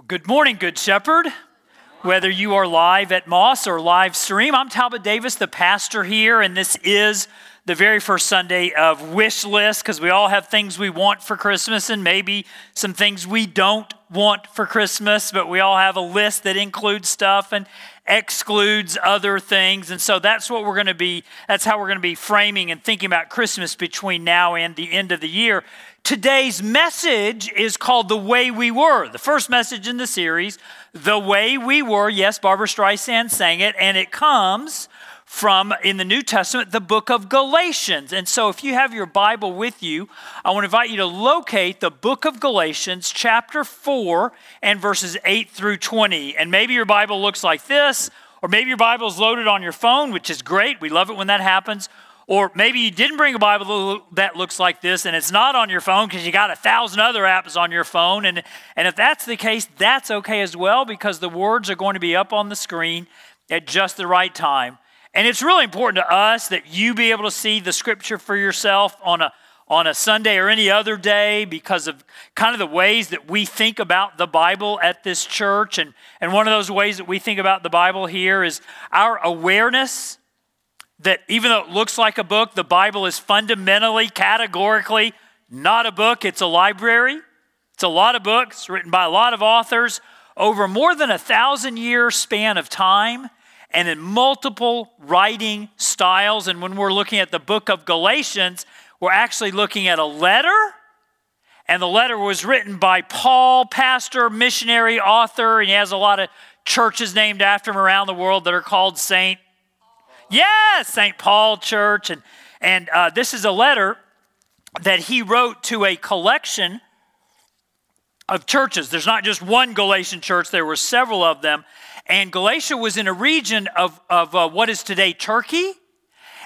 Well, good morning, Good Shepherd. Whether you are live at Moss or live stream, I'm Talbot Davis, the pastor here, and this is the very first Sunday of Wish List because we all have things we want for Christmas and maybe some things we don't want for Christmas, but we all have a list that includes stuff and excludes other things. And so that's what we're going to be, that's how we're going to be framing and thinking about Christmas between now and the end of the year. Today's message is called The Way We Were, the first message in the series, The Way We Were. Yes, Barbra Streisand sang it, and it comes from in the New Testament, the book of Galatians. And so, if you have your Bible with you, I want to invite you to locate the book of Galatians, chapter 4, and verses 8 through 20. And maybe your Bible looks like this, or maybe your Bible is loaded on your phone, which is great. We love it when that happens. Or maybe you didn't bring a Bible that looks like this and it's not on your phone because you got a thousand other apps on your phone. And, and if that's the case, that's okay as well because the words are going to be up on the screen at just the right time. And it's really important to us that you be able to see the scripture for yourself on a, on a Sunday or any other day because of kind of the ways that we think about the Bible at this church. And, and one of those ways that we think about the Bible here is our awareness that even though it looks like a book, the Bible is fundamentally, categorically not a book, it's a library. It's a lot of books written by a lot of authors over more than a thousand year span of time and in multiple writing styles. And when we're looking at the book of Galatians, we're actually looking at a letter. And the letter was written by Paul, pastor, missionary, author, and he has a lot of churches named after him around the world that are called Saint Yes, St. Paul Church. And, and uh, this is a letter that he wrote to a collection of churches. There's not just one Galatian church, there were several of them. And Galatia was in a region of, of uh, what is today Turkey.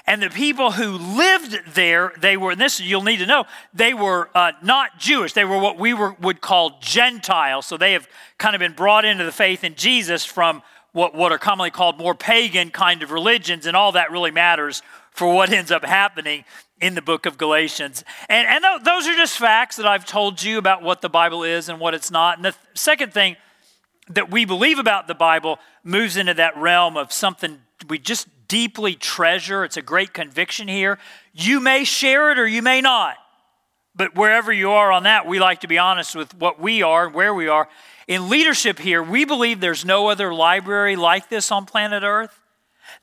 And the people who lived there, they were, and this you'll need to know, they were uh, not Jewish. They were what we were, would call Gentiles. So they have kind of been brought into the faith in Jesus from what, what are commonly called more pagan kind of religions, and all that really matters for what ends up happening in the book of Galatians. And, and th- those are just facts that I've told you about what the Bible is and what it's not. And the th- second thing that we believe about the Bible moves into that realm of something we just deeply treasure. It's a great conviction here. You may share it or you may not. But wherever you are on that, we like to be honest with what we are and where we are. In leadership here, we believe there's no other library like this on planet Earth,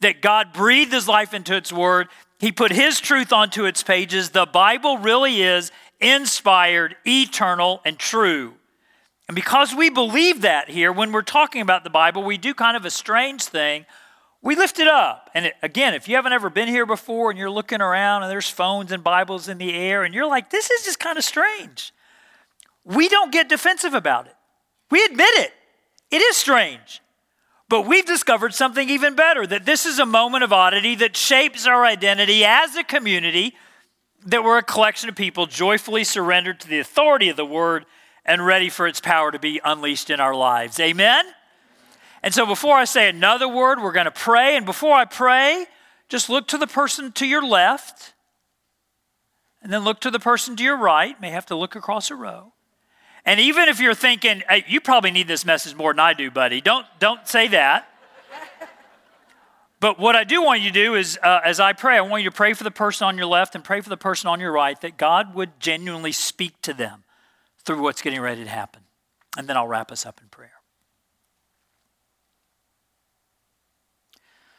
that God breathed his life into its word, he put his truth onto its pages. The Bible really is inspired, eternal, and true. And because we believe that here, when we're talking about the Bible, we do kind of a strange thing. We lift it up. And it, again, if you haven't ever been here before and you're looking around and there's phones and Bibles in the air and you're like, this is just kind of strange, we don't get defensive about it. We admit it. It is strange. But we've discovered something even better that this is a moment of oddity that shapes our identity as a community, that we're a collection of people joyfully surrendered to the authority of the word and ready for its power to be unleashed in our lives. Amen? And so before I say another word, we're going to pray. And before I pray, just look to the person to your left, and then look to the person to your right. May have to look across a row. And even if you're thinking, hey, you probably need this message more than I do, buddy, don't, don't say that. but what I do want you to do is, uh, as I pray, I want you to pray for the person on your left and pray for the person on your right that God would genuinely speak to them through what's getting ready to happen. And then I'll wrap us up in prayer.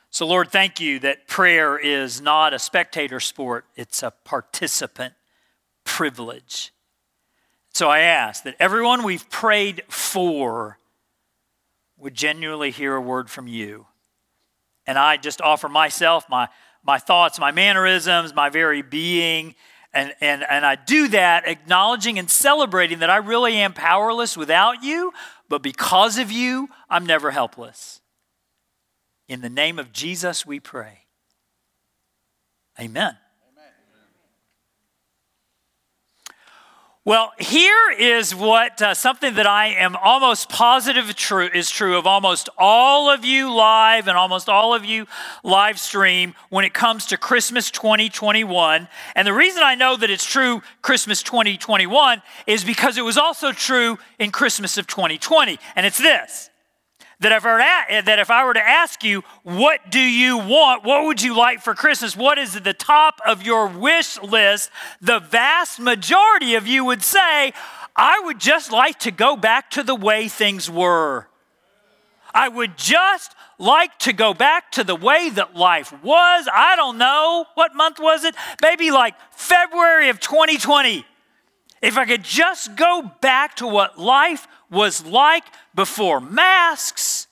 So, Lord, thank you that prayer is not a spectator sport, it's a participant privilege. So I ask that everyone we've prayed for would genuinely hear a word from you. And I just offer myself, my, my thoughts, my mannerisms, my very being. And, and, and I do that acknowledging and celebrating that I really am powerless without you, but because of you, I'm never helpless. In the name of Jesus, we pray. Amen. Well, here is what uh, something that I am almost positive true, is true of almost all of you live and almost all of you live stream when it comes to Christmas 2021. And the reason I know that it's true Christmas 2021 is because it was also true in Christmas of 2020. And it's this that if, I that if I were to ask you, what do you want? What would you like for Christmas? What is at the top of your wish list? The vast majority of you would say, I would just like to go back to the way things were. I would just like to go back to the way that life was. I don't know. What month was it? Maybe like February of 2020. If I could just go back to what life was like before masks,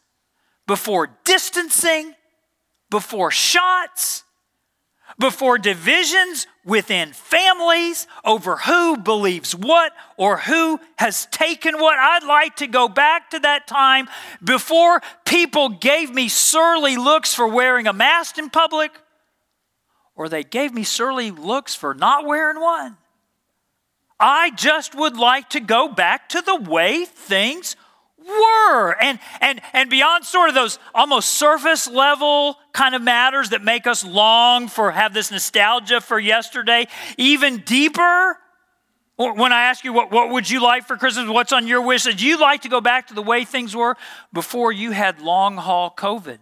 before distancing, before shots, before divisions within families over who believes what or who has taken what. I'd like to go back to that time before people gave me surly looks for wearing a mask in public or they gave me surly looks for not wearing one. I just would like to go back to the way things were. And, and, and beyond sort of those almost surface level kind of matters that make us long for, have this nostalgia for yesterday, even deeper. When I ask you, what, what would you like for Christmas? What's on your wish list? You like to go back to the way things were before you had long haul COVID,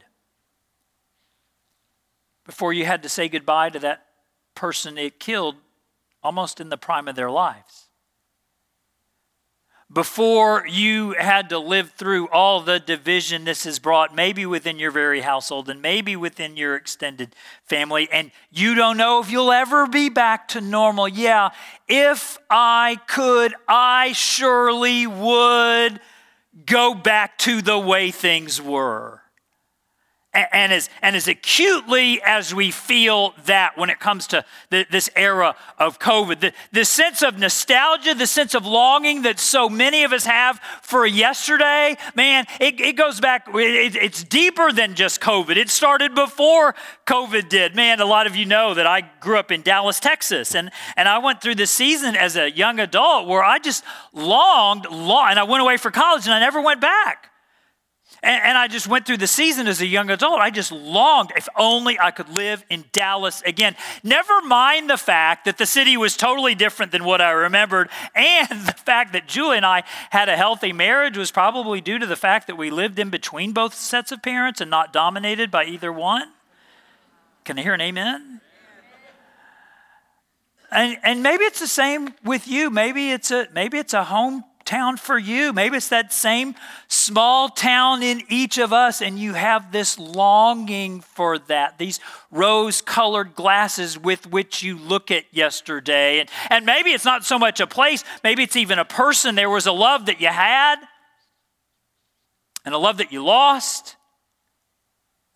before you had to say goodbye to that person it killed almost in the prime of their lives. Before you had to live through all the division this has brought, maybe within your very household and maybe within your extended family, and you don't know if you'll ever be back to normal. Yeah, if I could, I surely would go back to the way things were. And as, and as acutely as we feel that when it comes to the, this era of COVID, the, the sense of nostalgia, the sense of longing that so many of us have for yesterday, man, it, it goes back, it, it's deeper than just COVID. It started before COVID did. Man, a lot of you know that I grew up in Dallas, Texas, and, and I went through this season as a young adult where I just longed, long, and I went away for college and I never went back. And, and, I just went through the season as a young adult. I just longed, if only I could live in Dallas again. Never mind the fact that the city was totally different than what I remembered, and the fact that Julie and I had a healthy marriage was probably due to the fact that we lived in between both sets of parents and not dominated by either one. Can I hear an amen? And, and maybe it's the same with you. Maybe it's a maybe it's a home town for you. Maybe it's that same small town in each of us, and you have this longing for that, these rose colored glasses with which you look at yesterday. And, and maybe it's not so much a place, maybe it's even a person. There was a love that you had, and a love that you lost,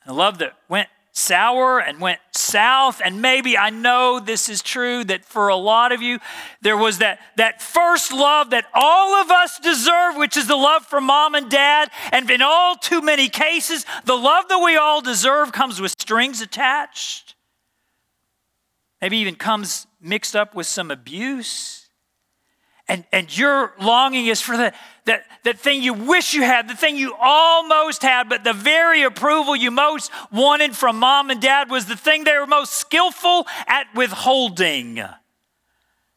and a love that went sour and went south. And maybe I know this is true that for a lot of you, there was that, that first love that all of us deserve, which is the love from mom and dad. And in all too many cases, the love that we all deserve comes with strings attached. Maybe even comes mixed up with some abuse. And, and your longing is for the, that, that thing you wish you had, the thing you almost had, but the very approval you most wanted from mom and dad was the thing they were most skillful at withholding.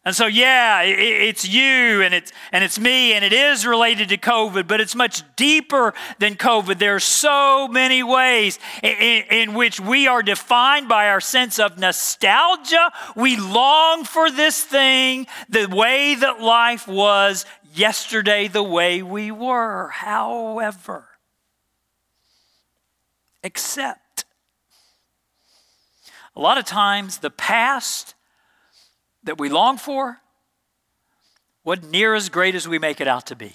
And so, yeah, it's you and it's, and it's me, and it is related to COVID, but it's much deeper than COVID. There are so many ways in, in, which we are defined by our sense of nostalgia. We long for this thing, the way that life was yesterday, the way we were. However, except a lot of times the past that we long for wasn't near as great as we make it out to be.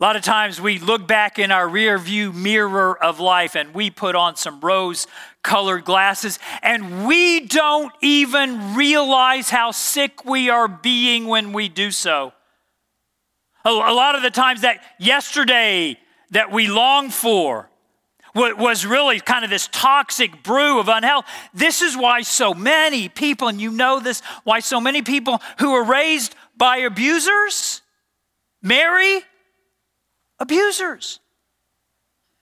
A lot of times we look back in our rear view mirror of life and we put on some rose colored glasses and we don't even realize how sick we are being when we do so. A lot of the times that yesterday that we long for was really kind of this toxic brew of unhealth. This is why so many people, and you know this, why so many people who were raised by abusers marry abusers.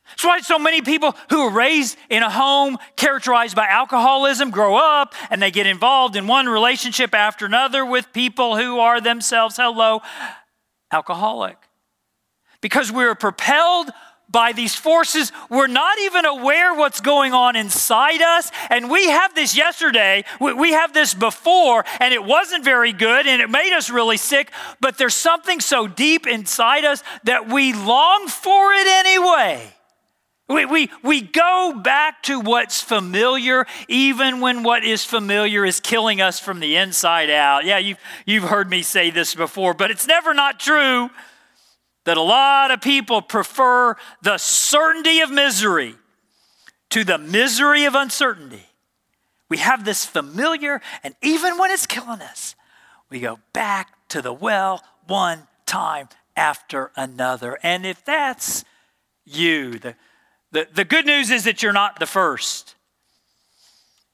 That's why so many people who are raised in a home characterized by alcoholism grow up and they get involved in one relationship after another with people who are themselves, hello, alcoholic. Because we're propelled by these forces. We're not even aware what's going on inside us. And we have this yesterday, we have this before, and it wasn't very good and it made us really sick. But there's something so deep inside us that we long for it anyway. We, we, we go back to what's familiar, even when what is familiar is killing us from the inside out. Yeah, you've, you've heard me say this before, but it's never not true that a lot of people prefer the certainty of misery to the misery of uncertainty. We have this familiar, and even when it's killing us, we go back to the well one time after another. And if that's you, the, the, the good news is that you're not the first.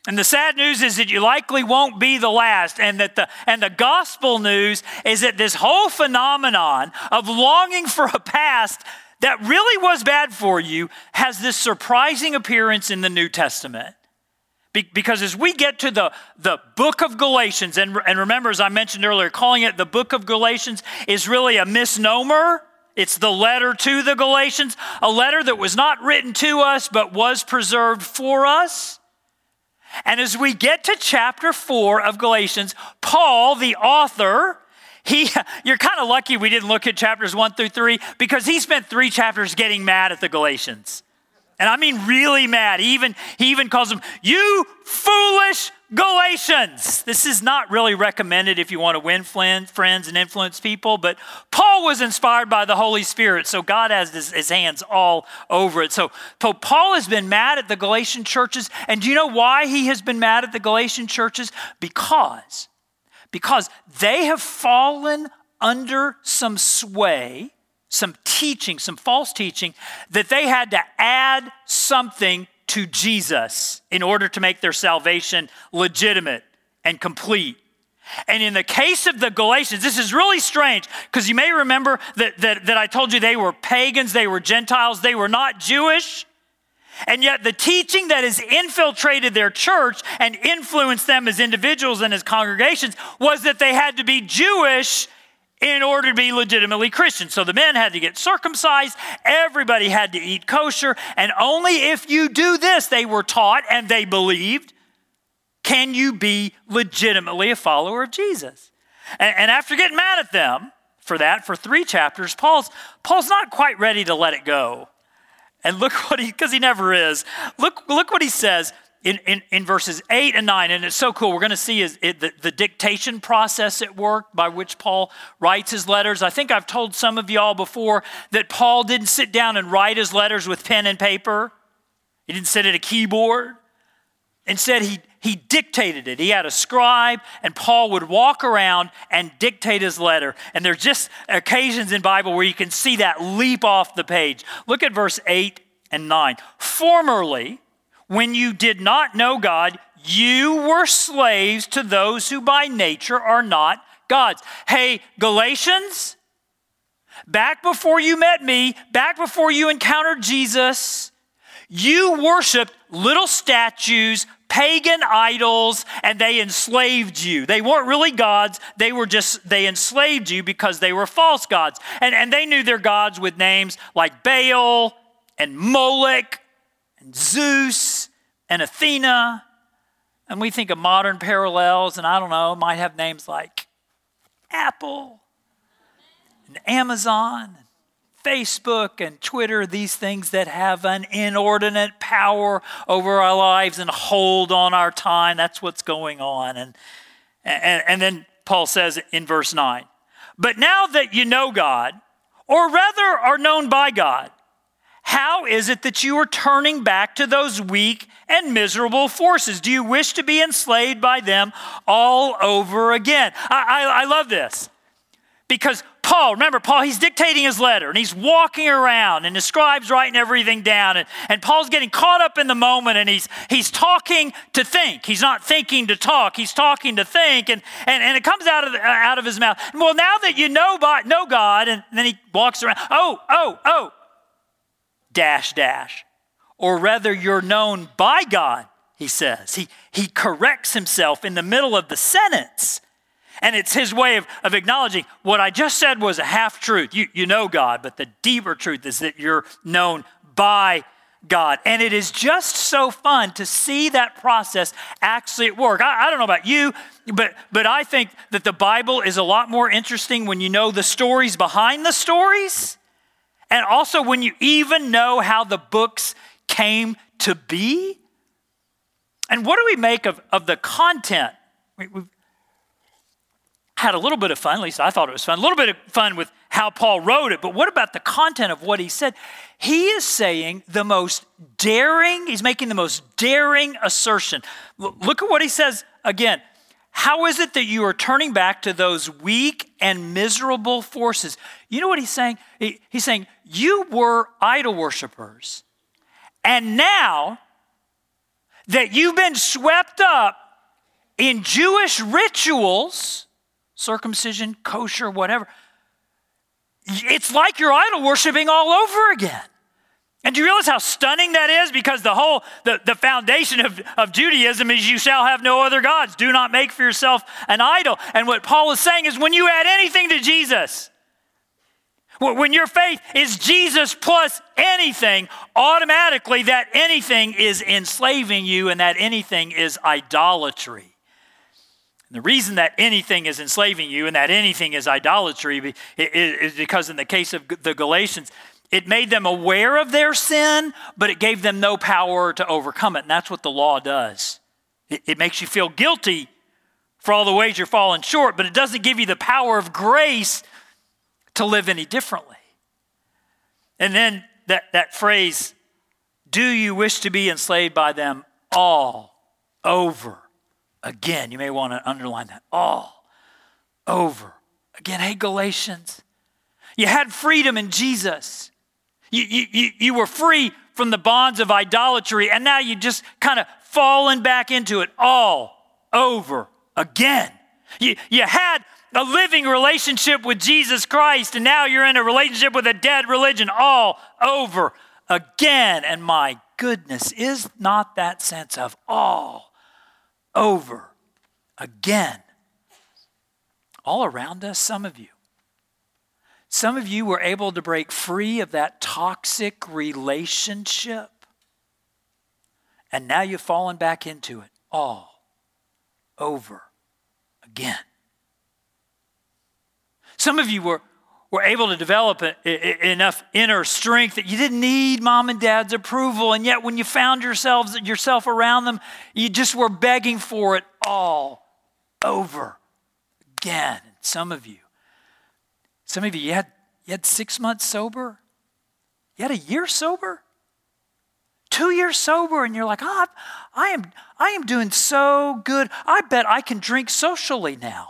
And the sad news is that you likely won't be the last. And that the and the gospel news is that this whole phenomenon of longing for a past that really was bad for you has this surprising appearance in the New Testament. Be, because as we get to the, the book of Galatians, and, and remember, as I mentioned earlier, calling it the book of Galatians is really a misnomer. It's the letter to the Galatians, a letter that was not written to us, but was preserved for us. And as we get to chapter four of Galatians, Paul, the author, he, you're kind of lucky we didn't look at chapters one through three because he spent three chapters getting mad at the Galatians. And I mean really mad. He even, he even calls them, you foolish Galatians. This is not really recommended if you want to win friends and influence people, but Paul was inspired by the Holy Spirit, so God has his, his, hands all over it. So, so Paul has been mad at the Galatian churches, and do you know why he has been mad at the Galatian churches? Because, because they have fallen under some sway, some teaching, some false teaching, that they had to add something to Jesus in order to make their salvation legitimate and complete. And in the case of the Galatians, this is really strange because you may remember that, that, that I told you they were pagans, they were Gentiles, they were not Jewish. And yet, the teaching that has infiltrated their church and influenced them as individuals and as congregations was that they had to be Jewish in order to be legitimately Christian. So the men had to get circumcised, everybody had to eat kosher, and only if you do this, they were taught and they believed, can you be legitimately a follower of Jesus. And, and after getting mad at them for that, for three chapters, Paul's, Paul's not quite ready to let it go. And look what he, because he never is, look, look what he says in, in, in, verses 8 and 9, and it's so cool. We're going to see is it, the, the dictation process at work by which Paul writes his letters. I think I've told some of y'all before that Paul didn't sit down and write his letters with pen and paper, he didn't sit at a keyboard. Instead, he, he dictated it. He had a scribe, and Paul would walk around and dictate his letter. And there's just occasions in Bible where you can see that leap off the page. Look at verse 8 and 9. Formerly, when you did not know God, you were slaves to those who by nature are not God's. Hey, Galatians, back before you met me, back before you encountered Jesus, you worshiped little statues, pagan idols, and they enslaved you. They weren't really gods, they were just, they enslaved you because they were false gods. And, and they knew their gods with names like Baal and Moloch and Zeus and Athena. And we think of modern parallels, and I don't know, might have names like Apple and Amazon, Facebook and Twitter, these things that have an inordinate power over our lives and hold on our time. That's what's going on. And, and, and then Paul says in verse 9, but now that you know God, or rather are known by God, how is it that you are turning back to those weak and miserable forces? Do you wish to be enslaved by them all over again? I, I, I love this because Paul, remember, Paul, he's dictating his letter and he's walking around and the scribe's writing everything down. And, and Paul's getting caught up in the moment and he's, he's talking to think. He's not thinking to talk, he's talking to think. And, and, and it comes out of, the, out of his mouth. Well, now that you know, by, know God, and then he walks around, oh, oh, oh, dash, dash. Or rather, you're known by God, he says. He, he corrects himself in the middle of the sentence. And it's his way of, of acknowledging what I just said was a half truth. You, you know God, but the deeper truth is that you're known by God. And it is just so fun to see that process actually at work. I, I, don't know about you, but, but I think that the Bible is a lot more interesting when you know the stories behind the stories. And also when you even know how the books came to be. And what do we make of, of the content? We, we've had a little bit of fun, at least I thought it was fun, a little bit of fun with how Paul wrote it, but what about the content of what he said? He is saying the most daring, he's making the most daring assertion. Look at what he says again. How is it that you are turning back to those weak and miserable forces? You know what he's saying? he's saying, You were idol worshippers. And now that you've been swept up in Jewish rituals, circumcision, kosher, whatever. It's like you're idol worshiping all over again. And do you realize how stunning that is? Because the whole, the, the foundation of, of Judaism is you shall have no other gods. Do not make for yourself an idol. And what Paul is saying is when you add anything to Jesus, when your faith is Jesus plus anything, automatically that anything is enslaving you and that anything is idolatry. And the reason that anything is enslaving you and that anything is idolatry is because, in the case of the Galatians, it made them aware of their sin, but it gave them no power to overcome it. And that's what the law does. It, it makes you feel guilty for all the ways you're falling short, but it doesn't give you the power of grace to live any differently. And then that, that phrase, do you wish to be enslaved by them all over? Again, you may want to underline that all over. Again, hey, Galatians, you had freedom in Jesus. You, you, you were free from the bonds of idolatry, and now you just kind of fallen back into it all over again. You, you had a living relationship with Jesus Christ, and now you're in a relationship with a dead religion all over again. And my goodness, is not that sense of all over again. All around us, some of you. Some of you were able to break free of that toxic relationship, and now you've fallen back into it all over again. Some of you were were able to develop a, a, enough inner strength that you didn't need mom and dad's approval. And yet, when you found yourselves, yourself around them, you just were begging for it all over again. Some of you, some of you, you had, you had six months sober, you had a year sober, two years sober, and you're like, oh, I am, I am doing so good. I bet I can drink socially now.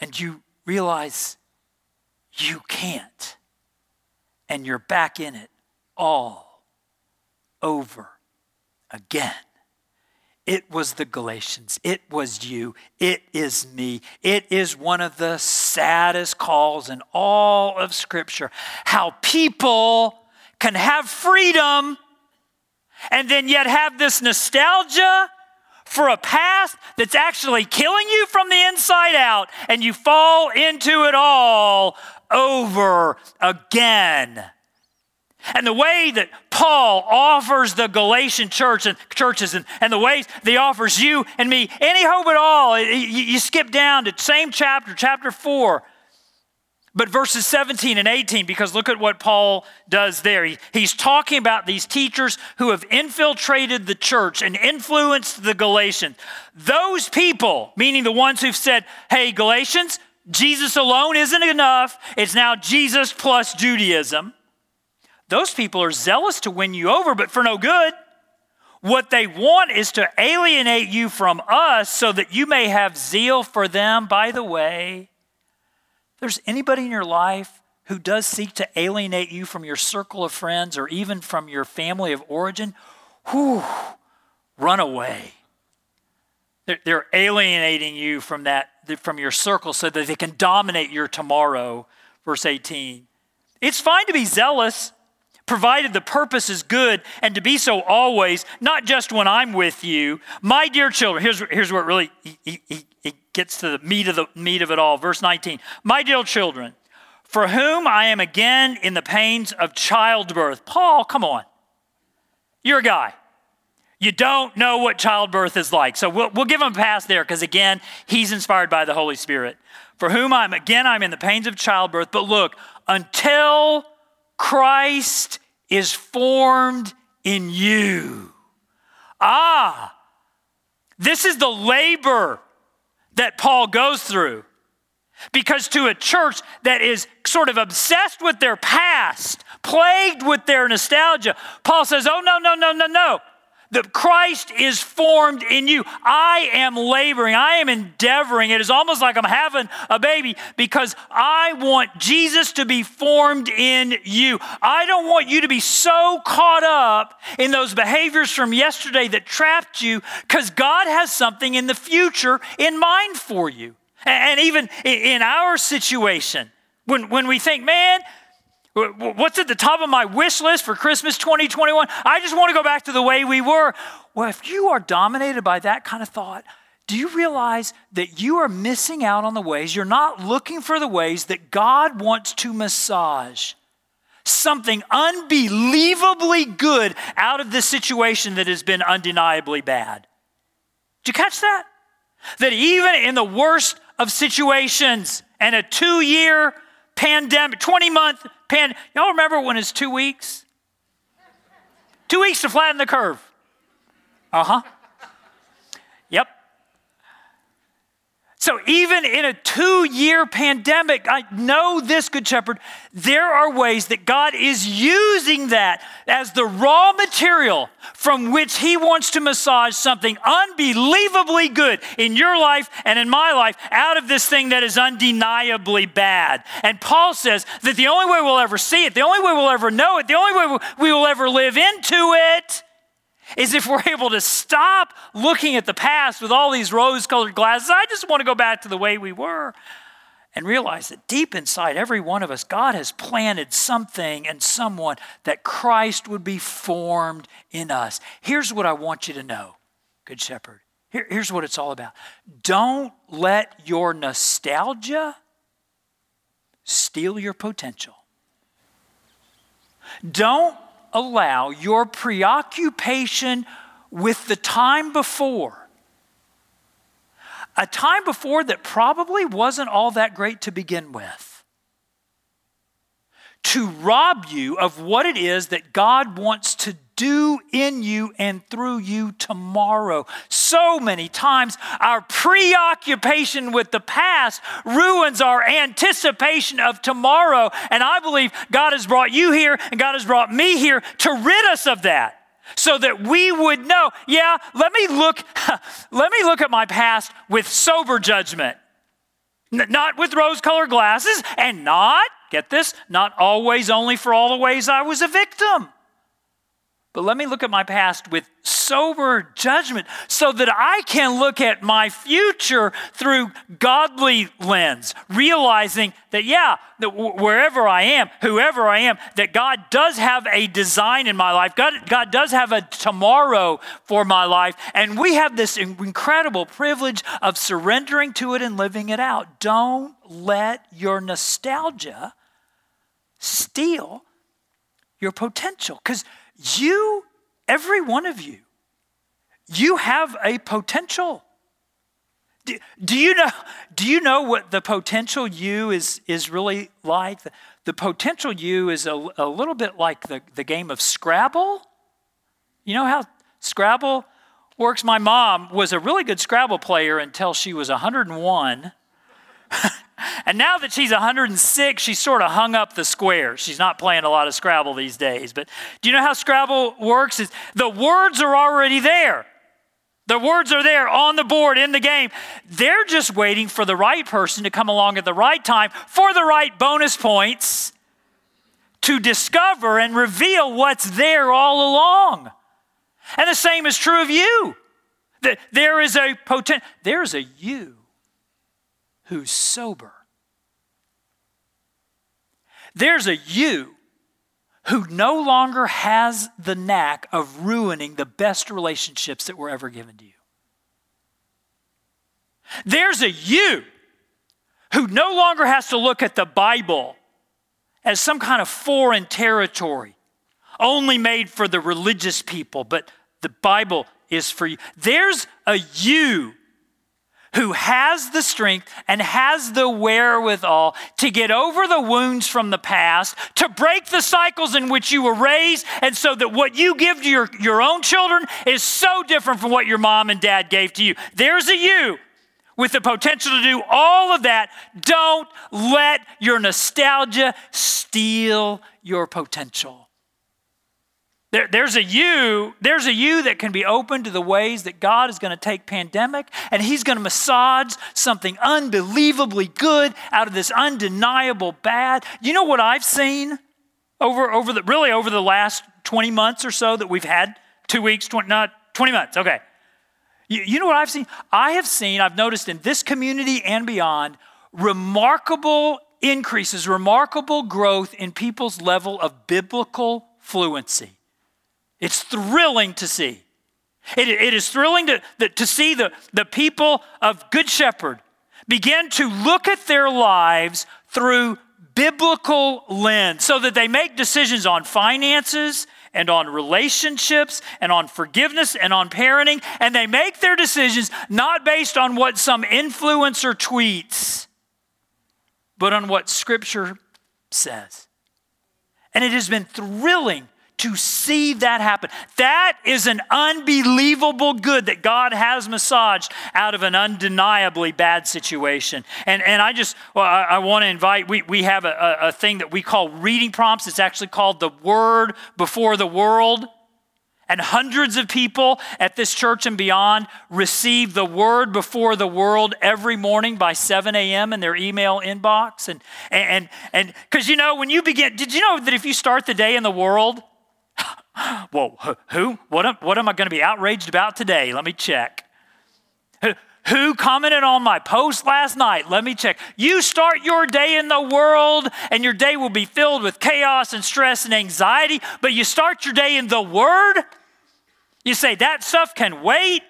And you realize you can't. And you're back in it all over again. It was the Galatians. It was you. It is me. It is one of the saddest calls in all of Scripture. How people can have freedom and then yet have this nostalgia for a past that's actually killing you from the inside out, and you fall into it all over again. And the way that Paul offers the Galatian church and churches and, and the ways that he offers you and me any hope at all, you, you skip down to same chapter, chapter 4. But verses 17 and 18, because look at what Paul does there. He, he's talking about these teachers who have infiltrated the church and influenced the Galatians. Those people, meaning the ones who've said, hey, Galatians, Jesus alone isn't enough. It's now Jesus plus Judaism. Those people are zealous to win you over, but for no good. What they want is to alienate you from us so that you may have zeal for them. By the way, there's anybody in your life who does seek to alienate you from your circle of friends or even from your family of origin, whew, run away. They're, they're alienating you from that from your circle so that they can dominate your tomorrow. Verse 18. It's fine to be zealous, provided the purpose is good, and to be so always, not just when I'm with you. My dear children, here's, here's where it really he, he, he gets to the meat of the meat of it all. Verse 19. My dear children, for whom I am again in the pains of childbirth. Paul, come on. You're a guy. You don't know what childbirth is like. So we'll, we'll give him a pass there because, again, he's inspired by the Holy Spirit. For whom I'm, again, I'm in the pains of childbirth. But look, until Christ is formed in you. Ah, this is the labor that Paul goes through. Because to a church that is sort of obsessed with their past, plagued with their nostalgia, Paul says, Oh, no, no, no, no, no that Christ is formed in you. I am laboring, I am endeavoring. It is almost like I'm having a baby because I want Jesus to be formed in you. I don't want you to be so caught up in those behaviors from yesterday that trapped you because God has something in the future in mind for you. And even in our situation, when, when we think, man, What's at the top of my wish list for Christmas 2021? I just want to go back to the way we were. Well, if you are dominated by that kind of thought, do you realize that you are missing out on the ways, you're not looking for the ways that God wants to massage something unbelievably good out of this situation that has been undeniably bad? Did you catch that? That even in the worst of situations and a two year pandemic, 20 month pan. Y'all remember when it's two weeks? Two weeks to flatten the curve. Uh huh. So, even in a two year pandemic, I know this, Good Shepherd, there are ways that God is using that as the raw material from which He wants to massage something unbelievably good in your life and in my life out of this thing that is undeniably bad. And Paul says that the only way we'll ever see it, the only way we'll ever know it, the only way we will ever live into it is if we're able to stop looking at the past with all these rose colored glasses. I just want to go back to the way we were and realize that deep inside every one of us, God has planted something and someone that Christ would be formed in us. Here's what I want you to know, Good Shepherd. Here, here's what it's all about. Don't let your nostalgia steal your potential. Don't allow your preoccupation with the time before, a time before that probably wasn't all that great to begin with, to rob you of what it is that God wants to do in you and through you tomorrow. So many times, our preoccupation with the past ruins our anticipation of tomorrow. And I believe God has brought you here and God has brought me here to rid us of that. So that we would know, yeah, let me look, let me look at my past with sober judgment. N- not with rose colored glasses, and not, get this, not always only for all the ways I was a victim. But let me look at my past with sober judgment so that I can look at my future through godly lens, realizing that, yeah, that wherever I am, whoever I am, that God does have a design in my life. God, God does have a tomorrow for my life. And we have this incredible privilege of surrendering to it and living it out. Don't let your nostalgia steal your potential because you, every one of you, you have a potential. Do, do, you know, do you know what the potential you is, is really like? The, the potential you is a, a little bit like the, the game of Scrabble. You know how Scrabble works? My mom was a really good Scrabble player until she was 101. And now that she's 106, she's sort of hung up the squares. She's not playing a lot of Scrabble these days. But do you know how Scrabble works? Is the words are already there. The words are there on the board in the game. They're just waiting for the right person to come along at the right time for the right bonus points to discover and reveal what's there all along. And the same is true of you. That there is a potent there's a you who's sober. There's a you who no longer has the knack of ruining the best relationships that were ever given to you. There's a you who no longer has to look at the Bible as some kind of foreign territory, only made for the religious people, but the Bible is for you. There's a you who has the strength and has the wherewithal to get over the wounds from the past, to break the cycles in which you were raised, and so that what you give to your, your own children is so different from what your mom and dad gave to you. There's a you with the potential to do all of that. Don't let your nostalgia steal your potential. There, there's a you, there's a you that can be open to the ways that God is going to take pandemic and He's going to massage something unbelievably good out of this undeniable bad. You know what I've seen over, over the really over the last 20 months or so that we've had? Two weeks, 20, not 20 months, okay. You, you know what I've seen? I have seen, I've noticed in this community and beyond, remarkable increases, remarkable growth in people's level of biblical fluency. It's thrilling to see. It, it is thrilling to, to see the, the people of Good Shepherd begin to look at their lives through biblical lens so that they make decisions on finances and on relationships and on forgiveness and on parenting. And they make their decisions not based on what some influencer tweets, but on what Scripture says. And it has been thrilling to see that happen. That is an unbelievable good that God has massaged out of an undeniably bad situation. And, and I just, well, I, I want to invite, we, we have a, a thing that we call reading prompts. It's actually called the Word Before the World. And hundreds of people at this church and beyond receive the word before the world every morning by 7 a.m. in their email inbox. And and and because you know, when you begin, did you know that if you start the day in the world, Whoa, who? What am, what am I going to be outraged about today? Let me check. Who commented on my post last night? Let me check. You start your day in the world, and your day will be filled with chaos and stress and anxiety, but you start your day in the Word. You say, That stuff can wait.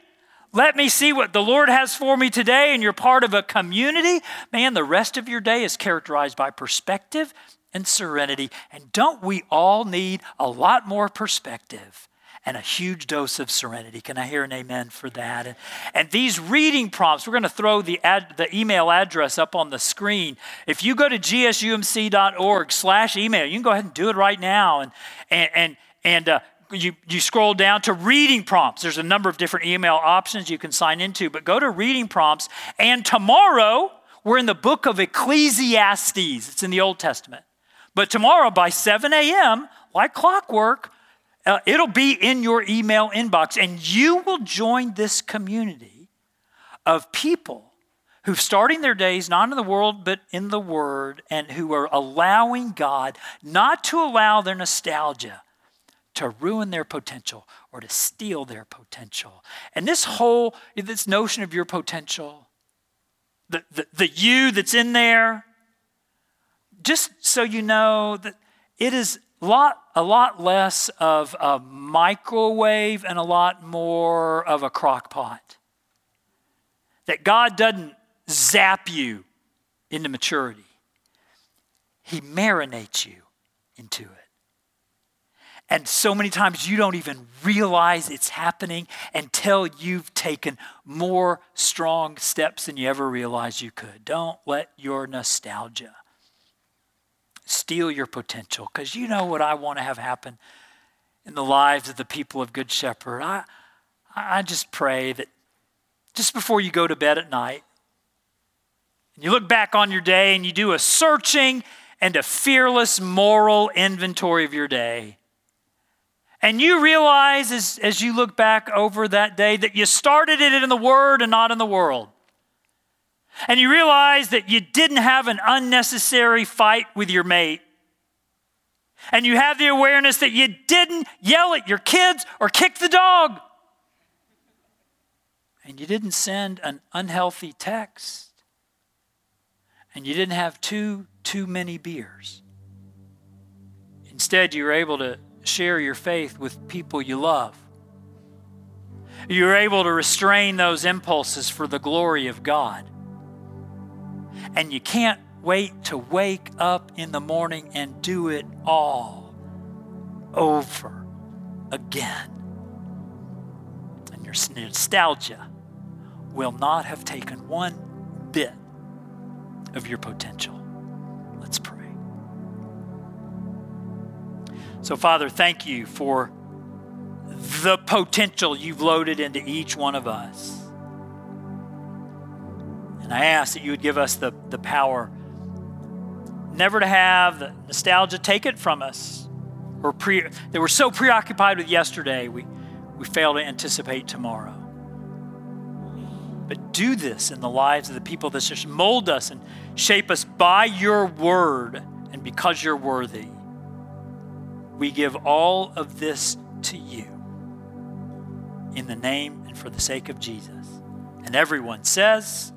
Let me see what the Lord has for me today, and you're part of a community. Man, the rest of your day is characterized by perspective and serenity. And don't we all need a lot more perspective and a huge dose of serenity? Can I hear an amen for that? And, and these reading prompts, we're going to throw the, ad, the email address up on the screen. If you go to gsumc.org slash email, you can go ahead and do it right now. And, and, and, and uh, you, you scroll down to reading prompts. There's a number of different email options you can sign into, but go to reading prompts. And tomorrow, we're in the book of Ecclesiastes. It's in the Old Testament. But tomorrow by 7 a.m., like clockwork, uh, it'll be in your email inbox, and you will join this community of people who starting their days not in the world but in the Word, and who are allowing God not to allow their nostalgia to ruin their potential or to steal their potential. And this whole this notion of your potential, the, the, the you that's in there, just so you know that it is a lot, a lot less of a microwave and a lot more of a crock pot. That God doesn't zap you into maturity, He marinates you into it. And so many times you don't even realize it's happening until you've taken more strong steps than you ever realized you could. Don't let your nostalgia steal your potential because you know what I want to have happen in the lives of the people of Good Shepherd. I, I just pray that just before you go to bed at night, you look back on your day and you do a searching and a fearless moral inventory of your day. And you realize as, as you look back over that day that you started it in the Word and not in the world. And you realize that you didn't have an unnecessary fight with your mate. And you have the awareness that you didn't yell at your kids or kick the dog. And you didn't send an unhealthy text. And you didn't have too, too many beers. Instead, you were able to share your faith with people you love. You're able to restrain those impulses for the glory of God. And you can't wait to wake up in the morning and do it all over again. And your nostalgia will not have taken one bit of your potential. Let's pray. So, Father, thank you for the potential you've loaded into each one of us. And I ask that you would give us the, the power never to have the nostalgia take it from us. Or pre, that we're so preoccupied with yesterday, we, we fail to anticipate tomorrow. But do this in the lives of the people that just mold us and shape us by your word and because you're worthy. We give all of this to you in the name and for the sake of Jesus. And everyone says.